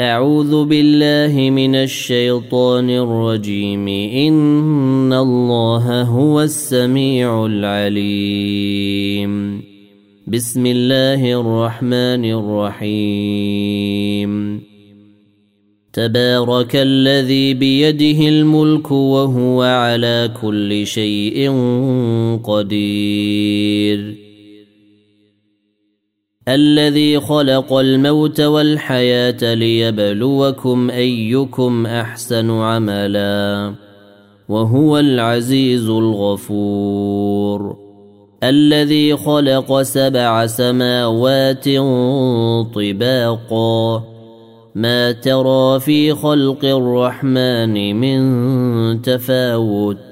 أعوذ بالله من الشيطان الرجيم. إن الله هو السميع العليم. بسم الله الرحمن الرحيم. تبارك الذي بيده الملك وهو على كل شيء قدير. الذي خلق الموت والحياة ليبلوكم أيكم أحسن عملا وهو العزيز الغفور. الذي خلق سبع سماوات طباقا. ما ترى في خلق الرحمن من تفاوت.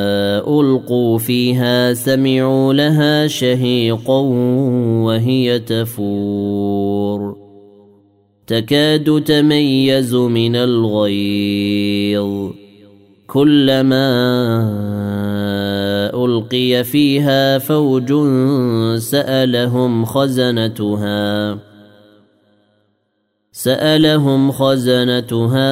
ألقوا فيها سمعوا لها شهيقا وهي تفور. تكاد تميز من الغيظ. كلما ألقي فيها فوج سألهم خزنتها. سألهم خزنتها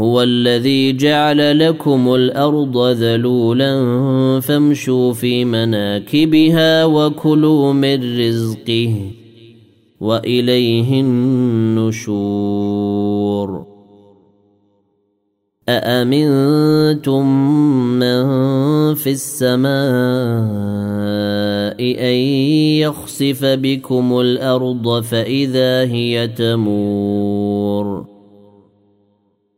هو الذي جعل لكم الأرض ذلولا فامشوا في مناكبها وكلوا من رزقه وإليه النشور. أأمنتم من في السماء أن يخسف بكم الأرض فإذا هي تمور؟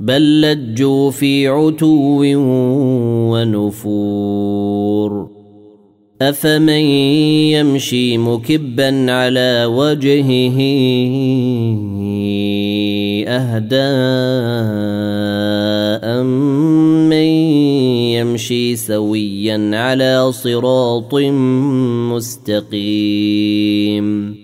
بل لجوا في عتو ونفور. أفمن يمشي مكبا على وجهه أهدى امن يمشي سويا على صراط مستقيم.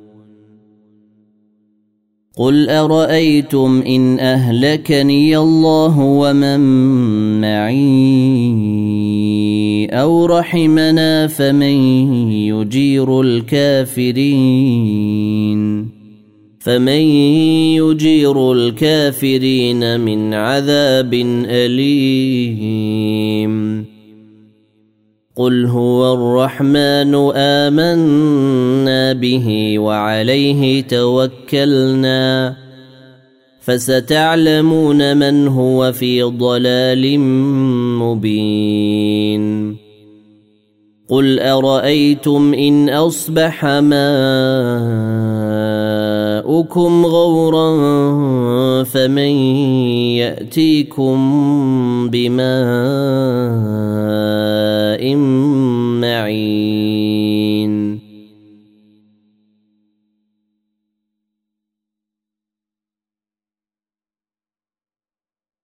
قل ارايتم ان اهلكني الله ومن معي أو رحمنا فمن يجير الكافرين فمن يجير الكافرين من عذاب اليم قل هو الرحمن امنا به وعليه توكلنا فستعلمون من هو في ضلال مبين قل ارايتم ان اصبح ماؤكم غورا فمن يأتيكم بماء معين.